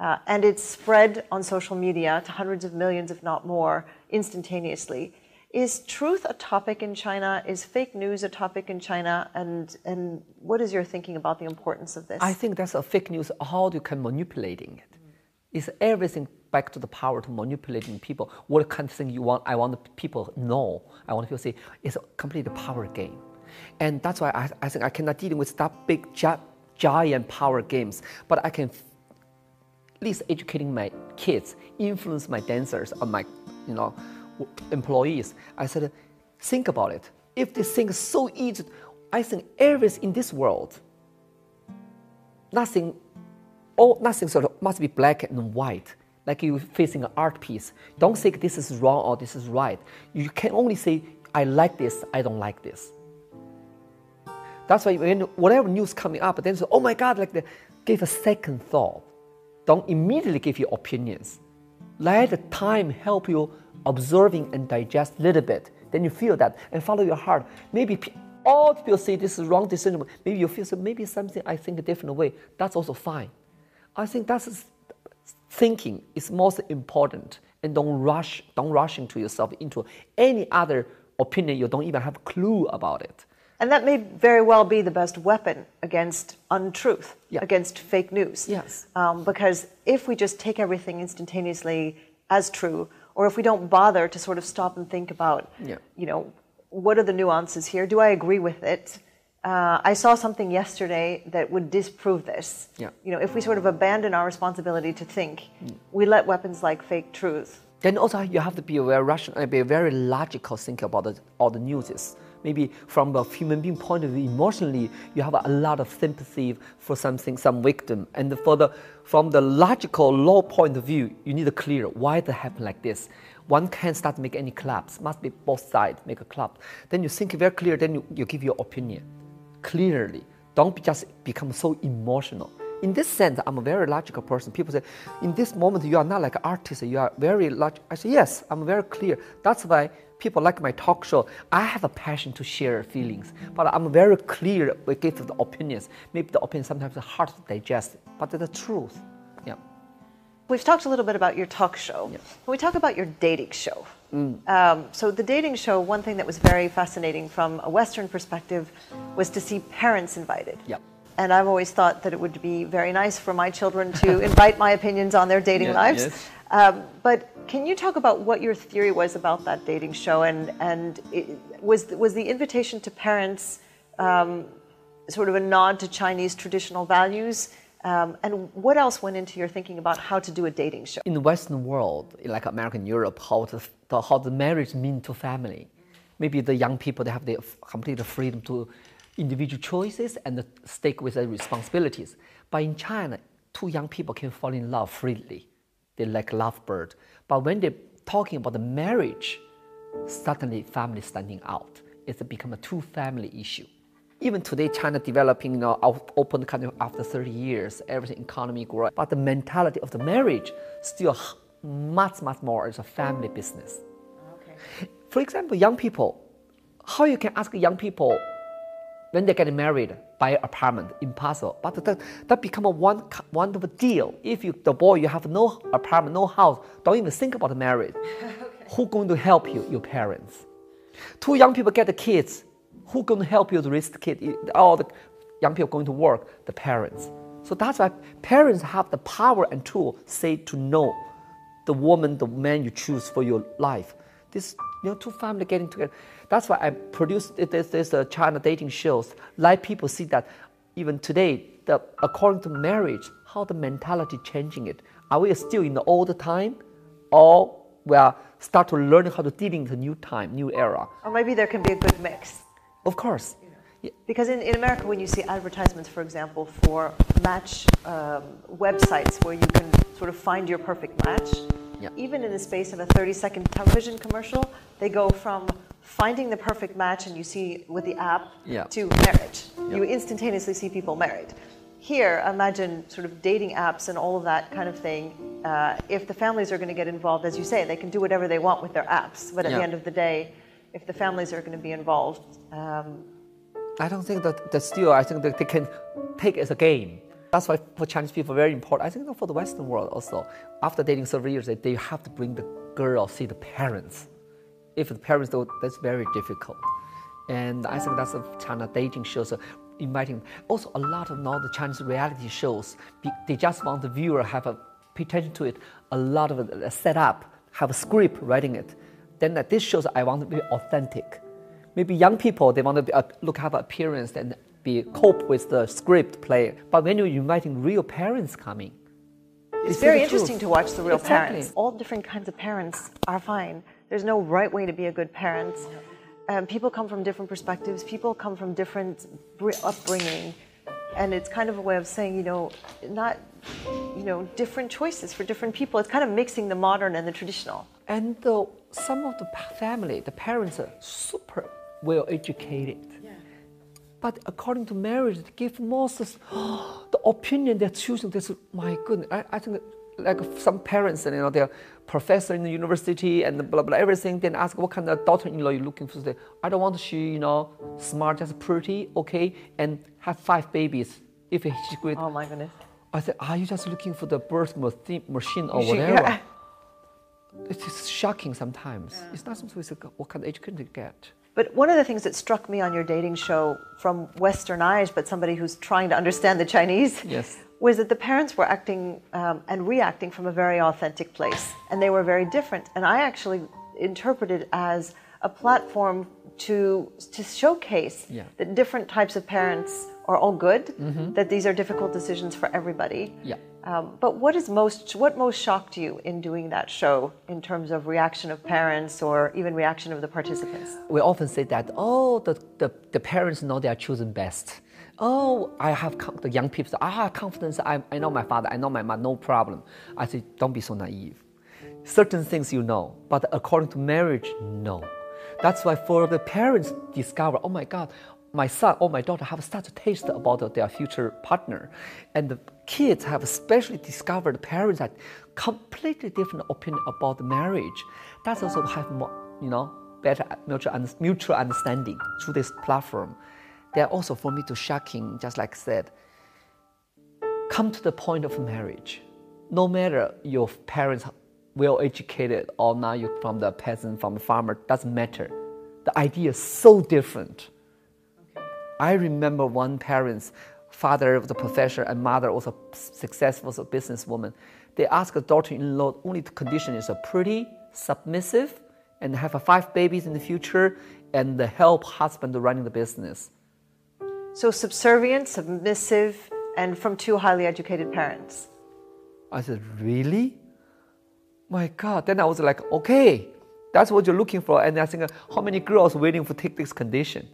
Uh, and it's spread on social media to hundreds of millions, if not more, instantaneously. Is truth a topic in China? Is fake news a topic in China? And, and what is your thinking about the importance of this? I think that's a fake news. How do you can manipulating it. it? Is everything back to the power to manipulating people? What kind of thing you want? I want the people know. I want people to say it's a complete power game, and that's why I, I think I cannot deal with that big gi- giant power games. But I can at least educating my kids, influence my dancers or my, you know, employees. I said, think about it. If this thing is so easy, I think everything in this world, nothing, oh, nothing sort of must be black and white. Like you facing an art piece. Don't think this is wrong or this is right. You can only say, I like this, I don't like this. That's why when whatever news coming up, then say, oh my God, like the, give a second thought. Don't immediately give your opinions. Let the time help you observing and digest a little bit. Then you feel that and follow your heart. Maybe all people say this is wrong decision. Maybe you feel so maybe something I think a different way. That's also fine. I think that's thinking is most important and don't rush don't rush into yourself into any other opinion you don't even have clue about it. And that may very well be the best weapon against untruth, Yeah. against fake news. Yes. Um, because if we just take everything instantaneously as true, or if we don't bother to sort of stop and think about, Yeah. you know, what are the nuances here? Do I agree with it? Uh, I saw something yesterday that would disprove this. Yeah. You know, if we sort of abandon our responsibility to think, we let weapons like fake truth. Then also you have to be a very rational, be a very logical thinker about the, all the news. Maybe from a human being point of view, emotionally, you have a lot of sympathy for something, some victim. And for the, from the logical law point of view, you need to clear why it happened like this. One can't start to make any clubs. Must be both sides make a club. Then you think very clear. Then you, you give your opinion clearly. Don't just become so emotional. In this sense, I'm a very logical person. People say, in this moment, you are not like an artist. You are very logical. I say, yes, I'm very clear. That's why people like my talk show. I have a passion to share feelings, but I'm very clear with give the opinions. Maybe the opinion sometimes is hard to digest, but the truth. Yeah. We've talked a little bit about your talk show. Yeah. When we talk about your dating show, um, so the dating show, one thing that was very fascinating from a Western perspective was to see parents invited. Yeah. And I've always thought that it would be very nice for my children to invite my opinions on their dating Yeah, lives. yes. Um, but can you talk about what your theory was about that dating show? And, and it, was, was the invitation to parents um, sort of a nod to Chinese traditional values? Um, and what else went into your thinking about how to do a dating show? in the Western world, like American Europe, how the how the marriage mean to family. maybe the young people they have the complete freedom to individual choices and stick with their responsibilities. But in China, two young people can fall in love freely. They like lovebird. But when they're talking about the marriage, suddenly family standing out. It's become a two family issue. Even today, China developing, you know, open country after 30 years, everything economy grow, but the mentality of the marriage still much, much more as a family business. Okay. For example, young people, how you can ask young people when they get married, buy an apartment, impossible. But that, that become a one wonderful deal. If you, the boy, you have no apartment, no house, don't even think about marriage. okay. Who going to help you? Your parents. Two young people get the kids. Who going to help you to raise the kid? All the young people going to work, the parents. So that's why parents have the power and tool, say to know the woman, the man you choose for your life. This you know, two family getting together. That's why I produced this, this uh, China dating shows. Let people see that even today, the, according to marriage, how the mentality changing it. Are we still in the old time, or we are start to learn how to deal in the new time, new era? Or maybe there can be a good mix. Of course. Because in, in America, when you see advertisements, for example, for match um, websites where you can sort of find your perfect match, yeah. even in the space of a 30 second television commercial, they go from finding the perfect match and you see with the app yeah. to marriage. You instantaneously see people married. Here, imagine sort of dating apps and all of that kind of thing. Uh, if the families are going to get involved, as you say, they can do whatever they want with their apps. But at the end of the day, if the families are going to be involved, um, I don't think that, that still, I think that they can take it as a game. That's why for Chinese people, very important. I think for the Western world also, after dating several years, they, they have to bring the girl see the parents. If the parents don't, that's very difficult. And I think that's a China dating shows uh, inviting. Also, a lot of now the Chinese reality shows, they just want the viewer have a pay attention to it. A lot of it set up, have a script writing it. Then that this shows I want to be authentic maybe young people they want to be, uh, look have appearance and be cope with the script play. But when you're inviting real parents coming, it's, it's very interesting to watch the real exactly. parents. All different kinds of parents are fine. There's no right way to be a good parent. Um, people come from different perspectives. People come from different upbringing, and it's kind of a way of saying, you know, not, you know, different choices for different people. It's kind of mixing the modern and the traditional. And uh, some of the family, the parents are super well educated. Yeah. But according to marriage, they give most the opinion they're choosing. This, my goodness, I, I think like some parents, you know, they're professor in the university and blah blah everything. Then ask what kind of daughter-in-law you're looking for. Say, I don't want she, you know, smart, just pretty, okay, and have five babies. If she's great. Oh my goodness. I said, are you just looking for the birth machine or whatever? Yeah. It's shocking sometimes. Yeah. It's not something what kind of education to get. But one of the things that struck me on your dating show from Western eyes, but somebody who's trying to understand the Chinese, yes. was that the parents were acting um, and reacting from a very authentic place, and they were very different. And I actually interpreted as a platform to to showcase yeah. that different types of parents are all good, mm-hmm. that these are difficult decisions for everybody. Yeah. Um, but what is most what most shocked you in doing that show in terms of reaction of parents or even reaction of the participants? We often say that oh the, the, the parents know are choosing best. Oh, I have the young people. I have confidence. I, I know my father. I know my mother. No problem. I say don't be so naive. Certain things you know, but according to marriage, no. That's why for the parents discover, oh my God, my son or my daughter have such a taste about their future partner. And the kids have especially discovered parents had completely different opinion about marriage. That's also have more, you know, better mutual, mutual understanding through this platform. They're also for me to shocking, just like I said, come to the point of marriage. No matter your parents well educated or not, you from the peasant, from the farmer, doesn't matter. The idea is so different I remember one parent's father was a professor and mother was a successful businesswoman. They asked a daughter-in-law only the condition is a pretty, submissive, and have a five babies in the future, and help husband running the business. So subservient, submissive, and from two highly educated parents. I said, really? My God! Then I was like, okay, That's what you're looking for. And I think how many girls waiting to take this condition?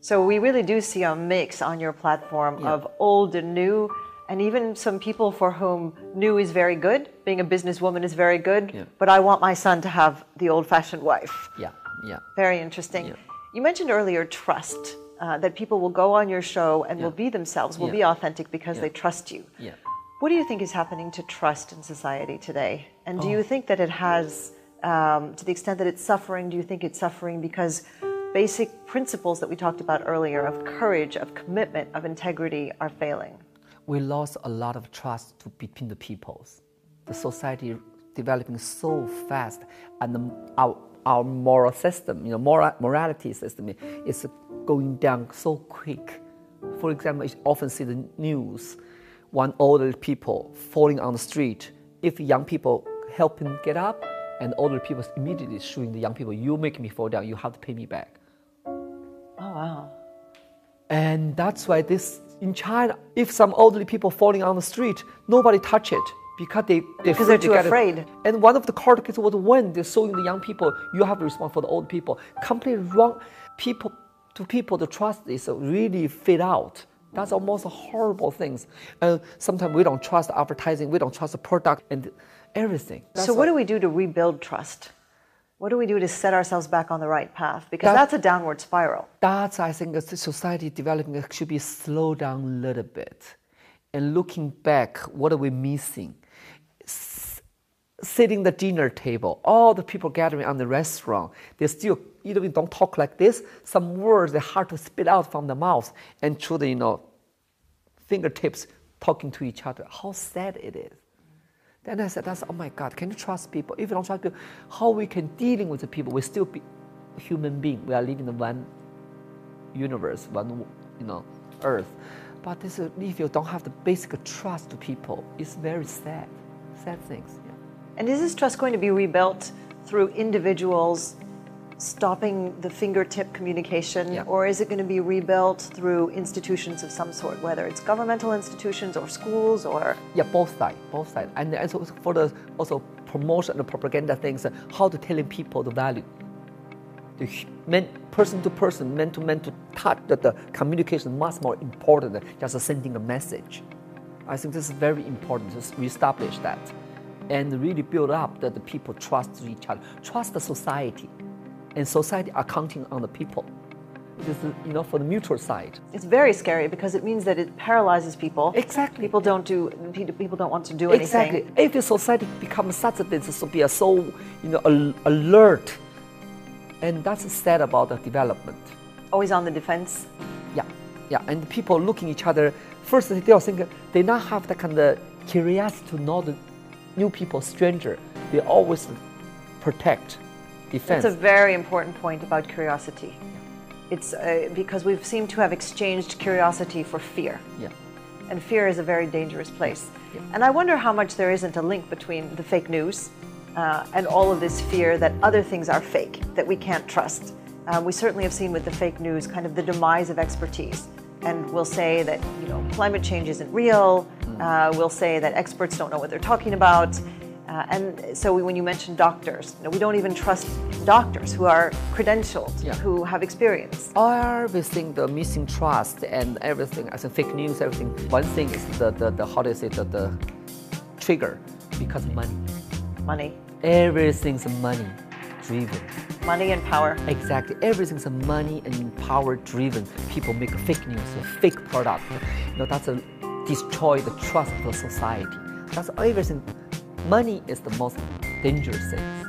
So we really do see a mix on your platform Yeah. of old and new, and even some people for whom new is very good. Being a businesswoman is very good, Yeah. but I want my son to have the old-fashioned wife. Yeah, yeah. Very interesting. Yeah. You mentioned earlier trust. Uh, that people will go on your show and will be themselves, will be authentic because they trust you. Yeah. What do you think is happening to trust in society today? And do Oh. you think that it has, um, to the extent that it's suffering, do you think it's suffering because basic principles that we talked about earlier of courage, of commitment, of integrity are failing? we lost a lot of trust to, between the peoples. The society developing so fast, and the, our, our moral system, you know, moral, morality system is going down so quick. For example, you often see the news, one older people falling on the street. If young people help him get up, and older people immediately shooting the young people, you make me fall down, you have to pay me back. Oh, wow. And that's why this in China, if some elderly people falling on the street, nobody touch it because they they Because they're too it. afraid. And one of the court cases was when they're showing the young people, you have to respond for the old people. Completely wrong. People to people, the trust is really fade out. That's almost horrible things. And sometimes we don't trust advertising, we don't trust the product and everything. so, That's what do we do to rebuild trust? What do we do to set ourselves back on the right path? Because That- that's a downward spiral. that's I think the society developing should be slowed down a little bit, and looking back, what are we missing? S- sitting the dinner table, all the people gathering on the restaurant, they still either we don't talk like this. Some words are hard to spit out from the mouth, and through the you know fingertips talking to each other. How sad it is. Then I said, "That's oh my God! Can you trust people? If you don't trust people, how we can dealing with the people? We still be human being. We are living in one universe, one you know earth. But this is, if you don't have the basic trust to people, it's very sad. Sad things. Yeah. And is this trust going to be rebuilt through individuals stopping the fingertip communication, Yeah. or is it going to be rebuilt through institutions of some sort, whether it's governmental institutions or schools or Yeah, both sides, both sides, and also for the also promotion and propaganda things, uh, how to telling people the value, the man, person to person, man to man to touch, that the communication much more important than just sending a message. I think this is very important to reestablish that, and really build up that the people trust each other, trust the society, and society are counting on the people. This is you know for the mutual side. it's very scary because it means that it paralyzes people. Exactly. People don't do people don't want to do Exactly. anything. Exactly. If the society becomes such that this to be a so you know alert, and that's sad about the development. Always on the defense. Yeah, yeah. And people looking each other first they are think they not have that kind of curiosity to know the new people, stranger. They always protect, defense. That's a very important point about curiosity. It's uh, because we've seemed to have exchanged curiosity for fear. yeah. And fear is a very dangerous place. Yeah. And I wonder how much there isn't a link between the fake news uh, and all of this fear that other things are fake, that we can't trust. Uh, we certainly have seen with the fake news kind of the demise of expertise. And we'll say that you know climate change isn't real. Uh, we'll say that experts don't know what they're talking about. Uh, and so when you mention doctors, you know, we don't even trust doctors who are credentialed, Yeah. who have experience. everything the missing trust and everything as a fake news everything one thing is the the, the how do you say the, the trigger because money. Money, everything's money driven. Money and power. exactly. Everything's money and power driven. People make fake news a fake product. You know that's a destroy the trust of the society. That's everything money is the most dangerous thing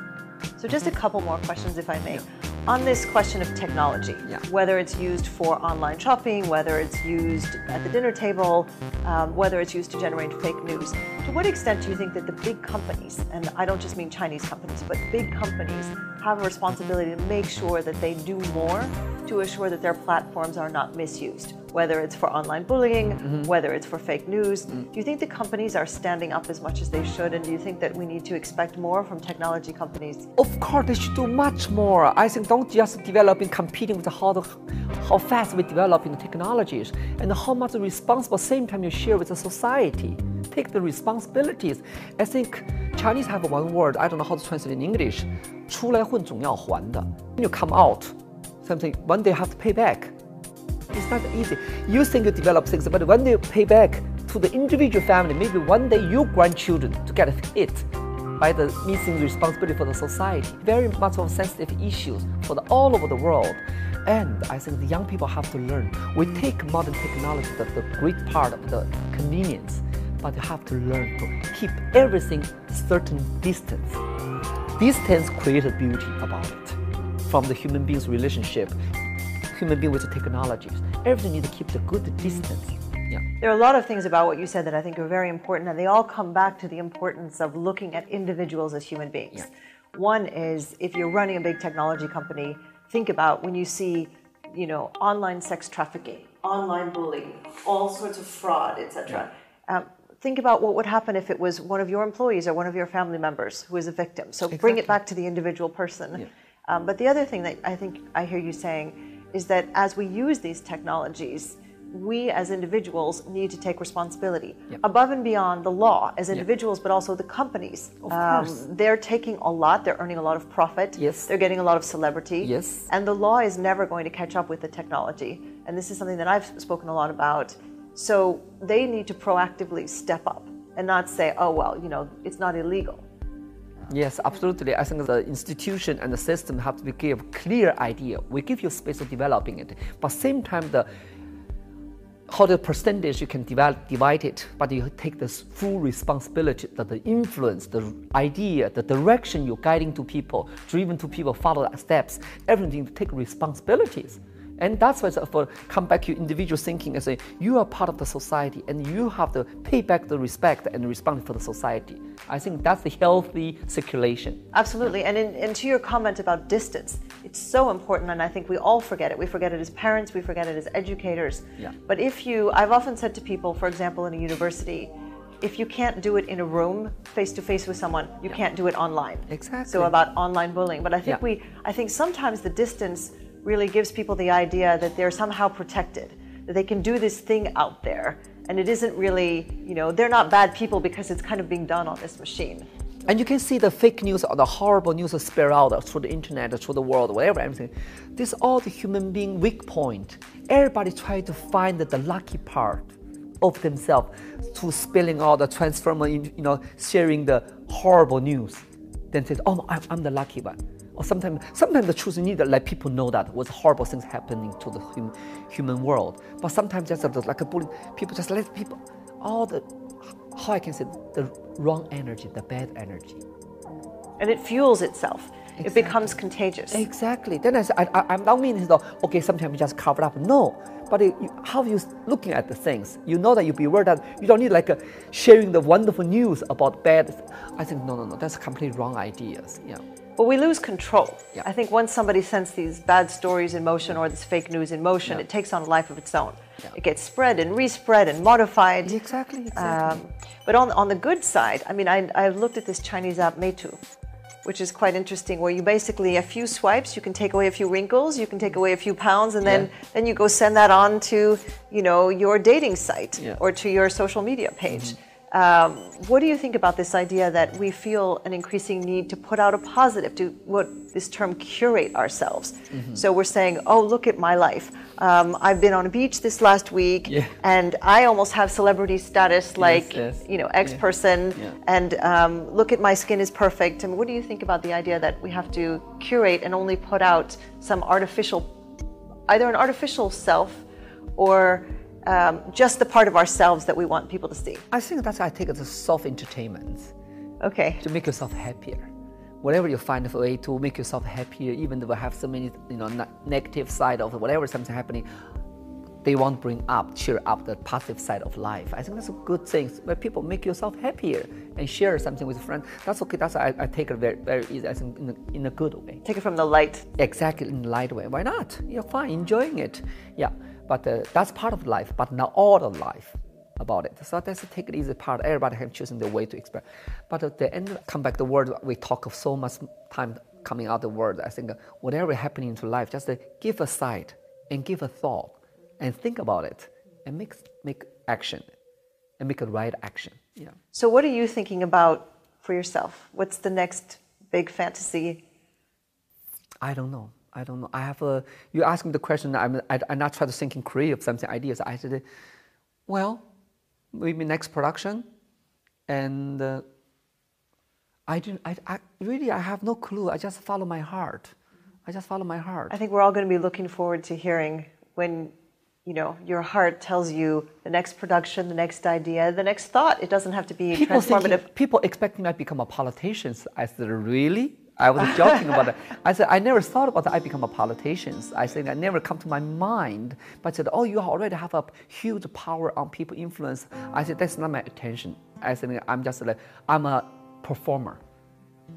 So, just a couple more questions, if I may. On this question of technology, Yeah. whether it's used for online shopping, whether it's used at the dinner table, um, whether it's used to generate fake news, to what extent do you think that the big companies, and I don't just mean Chinese companies, but big companies, have a responsibility to make sure that they do more to assure that their platforms are not misused? Whether it's for online bullying, Mm-hmm. whether it's for fake news, Mm. do you think the companies are standing up as much as they should? And do you think that we need to expect more from technology companies Of course, they should do much more. I think don't just develop and competing with how the, how fast we develop in the technologies and how much responsible same time you share with the society. Take the responsibilities. I think Chinese have one word, I don't know how to translate in English. 出来混总要还的. When you come out, something one day have to pay back. It's not easy. You think you develop things, but when you pay back to the individual family, maybe one day your grandchildren to get hit by the missing responsibility for the society. Very much of sensitive issues for the, all over the world. And I think the young people have to learn. We take modern technology, the, great part of the convenience, but you have to learn to keep everything certain distance. Distance creates beauty about it. From the human being's relationship, human being with the technologies, everything needs to keep the good distance. Yeah. There are a lot of things about what you said that I think are very important, and they all come back to the importance of looking at individuals as human beings. Yeah. One is if you're running a big technology company, think about when you see, you know, online sex trafficking, online bullying, all sorts of fraud, etc. Um, think about what would happen if it was one of your employees or one of your family members who is a victim. So bring it back to the individual person. Yeah. Um, but the other thing that I think I hear you saying is that as we use these technologies, we as individuals need to take responsibility Yeah. above and beyond the law as individuals, but also the companies. Um, Of course. they're taking a lot, they're earning a lot of profit, Yes. they're getting a lot of celebrity. Yes. And the law is never going to catch up with the technology. And this is something that I've spoken a lot about. So they need to proactively step up and not say, oh, well, you know, it's not illegal. Yes, absolutely. I think the institution and the system have to give clear idea. We give you space of developing it, but same time the how the percentage you can develop, divide it, but you take this full responsibility, that the influence, the idea, the direction you're guiding to people, driven to people, follow the steps, everything to take responsibilities. And that's why it's for come back to individual thinking and say you are part of the society and you have to pay back the respect and respond for the society. I think that's the healthy circulation. Absolutely. And, in, and to your comment about distance, it's so important, and I think we all forget it. We forget it as parents, we forget it as educators. Yeah. But if you, I've often said to people, for example, in a university, if you can't do it in a room face to face with someone, you can't do it online. Exactly. So about online bullying. But I think Yeah. we, I think sometimes the distance really gives people the idea that they're somehow protected, that they can do this thing out there. And it isn't really, you know, they're not bad people because it's kind of being done on this machine. And you can see the fake news or the horrible news spread out through the internet, through the world, whatever, everything. This all the human being weak point. Everybody try to find the lucky part of themselves to spilling all the transformer, you know, sharing the horrible news. Then says, oh, I'm the lucky one. Or sometimes, sometimes the truth you need to let people know that was horrible things happening to the hum, human world. But sometimes just like a bully, people just let people all the how I can say the wrong energy, the bad energy. And it fuels itself. It becomes contagious. Exactly. Then I, I, I, I'm not meaning though, okay, sometimes you just cover up. No. But it, you, how you looking at the things, you know that you beware that you don't need like uh, sharing the wonderful news about bad. I think no, no, no. That's completely wrong ideas. Yeah. But we lose control. Yeah. I think once somebody sends these bad stories in motion or this fake news in motion, Yeah. it takes on a life of its own. Yeah. It gets spread and respread and modified. Exactly. exactly. Um, but on, on the good side, I mean, I, I looked at this Chinese app Meitu, which is quite interesting, where you basically, a few swipes, you can take away a few wrinkles, you can take away a few pounds, and then, then you go send that on to, you know, your dating site or to your social media page. Um, what do you think about this idea that we feel an increasing need to put out a positive, to what this term curate ourselves? Mm-hmm. So we're saying, oh, look at my life. Um, I've been on a beach this last week, Yeah. and I almost have celebrity status like, yes. you know, X person, Yeah. and um, look at my skin is perfect. And what do you think about the idea that we have to curate and only put out some artificial, either an artificial self or um, just the part of ourselves that we want people to see? I think that's I take it as self entertainment. Okay. to make yourself happier. Whatever you find a way to make yourself happier, even though we have so many, you know, negative side of whatever something happening, they want to bring up, cheer up the positive side of life. I think that's a good thing. Where people make yourself happier and share something with a friend. That's okay. That's I, I take it very, very easy. I think in a, in a good way. Take it from the light. Exactly in the light way. Why not? You're fine, enjoying it. Yeah, but uh, that's part of life, but not all of life about it. So that's a take it easy part. Everybody can choosing the way to express. But at the end, come back the word we talk of so much time coming out the word. I think uh, whatever happening to life, just uh, give a sight and give a thought and think about it and make make action and make a right action. Yeah. So, what are you thinking about for yourself? What's the next big fantasy? I don't know. I don't know. I have a. You ask me the question. I'm. I, I'm not trying to think in creative something ideas. I said, well, maybe next production, and uh, I didn't. I, I really. I have no clue. I just follow my heart. I just follow my heart. I think we're all going to be looking forward to hearing when you know your heart tells you the next production, the next idea, the next thought. It doesn't have to be people transformative. Thinking, people expecting me to become a politician. I said, really? I was joking about that. I said, I never thought about that I become a politician. I said, I never come to my mind. But I said, oh, you already have a huge power on people influence. I said, that's not my attention. I said, I'm just like, I'm a performer.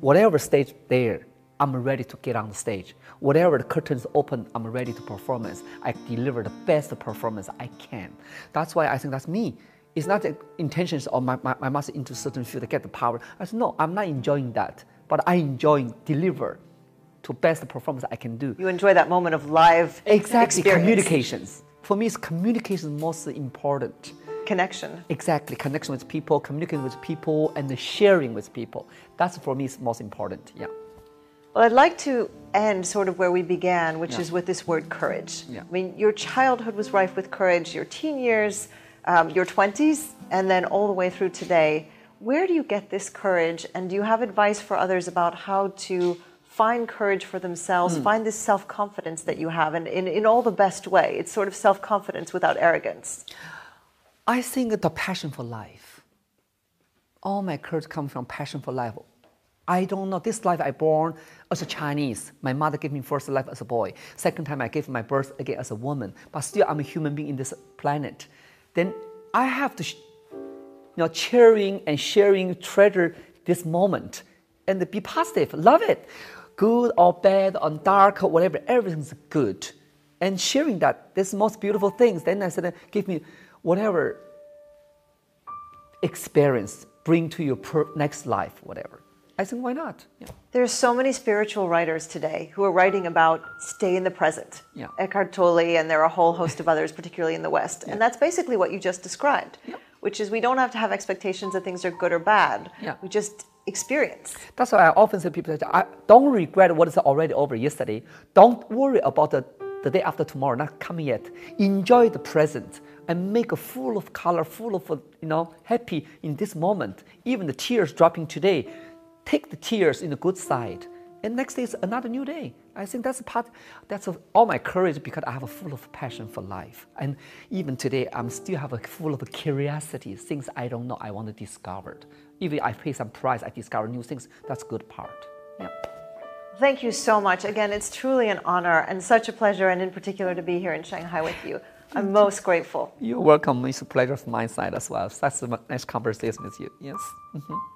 Whatever stage there, I'm ready to get on the stage. Whatever the curtains open, I'm ready to performance. I deliver the best performance I can. That's why I think that's me. It's not the intentions of my, my, my master into certain field to get the power. I said, no, I'm not enjoying that but I enjoy deliver to best performance I can do. You enjoy that moment of live exactly experience. communications. For me, it's communication most important. Connection. Exactly, connection with people, communicating with people, and the sharing with people. That's for me is most important. Yeah. Well, I'd like to end sort of where we began, which yeah. is with this word courage. Yeah. I mean, your childhood was rife with courage, your teen years, um, your 20s, and then all the way through today. Where do you get this courage? And do you have advice for others about how to find courage for themselves, mm. find this self confidence that you have, and in, in all the best way? It's sort of self confidence without arrogance. I think the passion for life. All my courage comes from passion for life. I don't know. This life I born as a Chinese. My mother gave me first life as a boy. Second time I gave my birth again as a woman. But still, I'm a human being in this planet. Then I have to you know, cheering and sharing, treasure this moment and be positive. Love it. Good or bad or dark or whatever, everything's good. And sharing that, this most beautiful things. Then I said, give me whatever experience, bring to your per- next life, whatever. I think, why not? Yeah. There's so many spiritual writers today who are writing about stay in the present. Yeah. Eckhart Tolle, and there are a whole host of others, particularly in the West. Yeah. And that's basically what you just described. Yeah which is we don't have to have expectations that things are good or bad. Yeah. We just experience. That's why I often say people say, I don't regret what is already over yesterday. Don't worry about the, the day after tomorrow, not coming yet. Enjoy the present and make a full of color, full of you know happy in this moment. Even the tears dropping today, take the tears in the good side and next day is another new day. I think that's a part, that's all my courage because I have a full of passion for life. And even today, I'm still have a full of curiosity, things I don't know I want to discover. Even I pay some price, I discover new things. That's good part. Yeah. Thank you so much. Again, it's truly an honor and such a pleasure, and in particular to be here in Shanghai with you. I'm most grateful. You're welcome. It's a pleasure from my side as well. Such a nice conversation with you. Yes. Mm-hmm.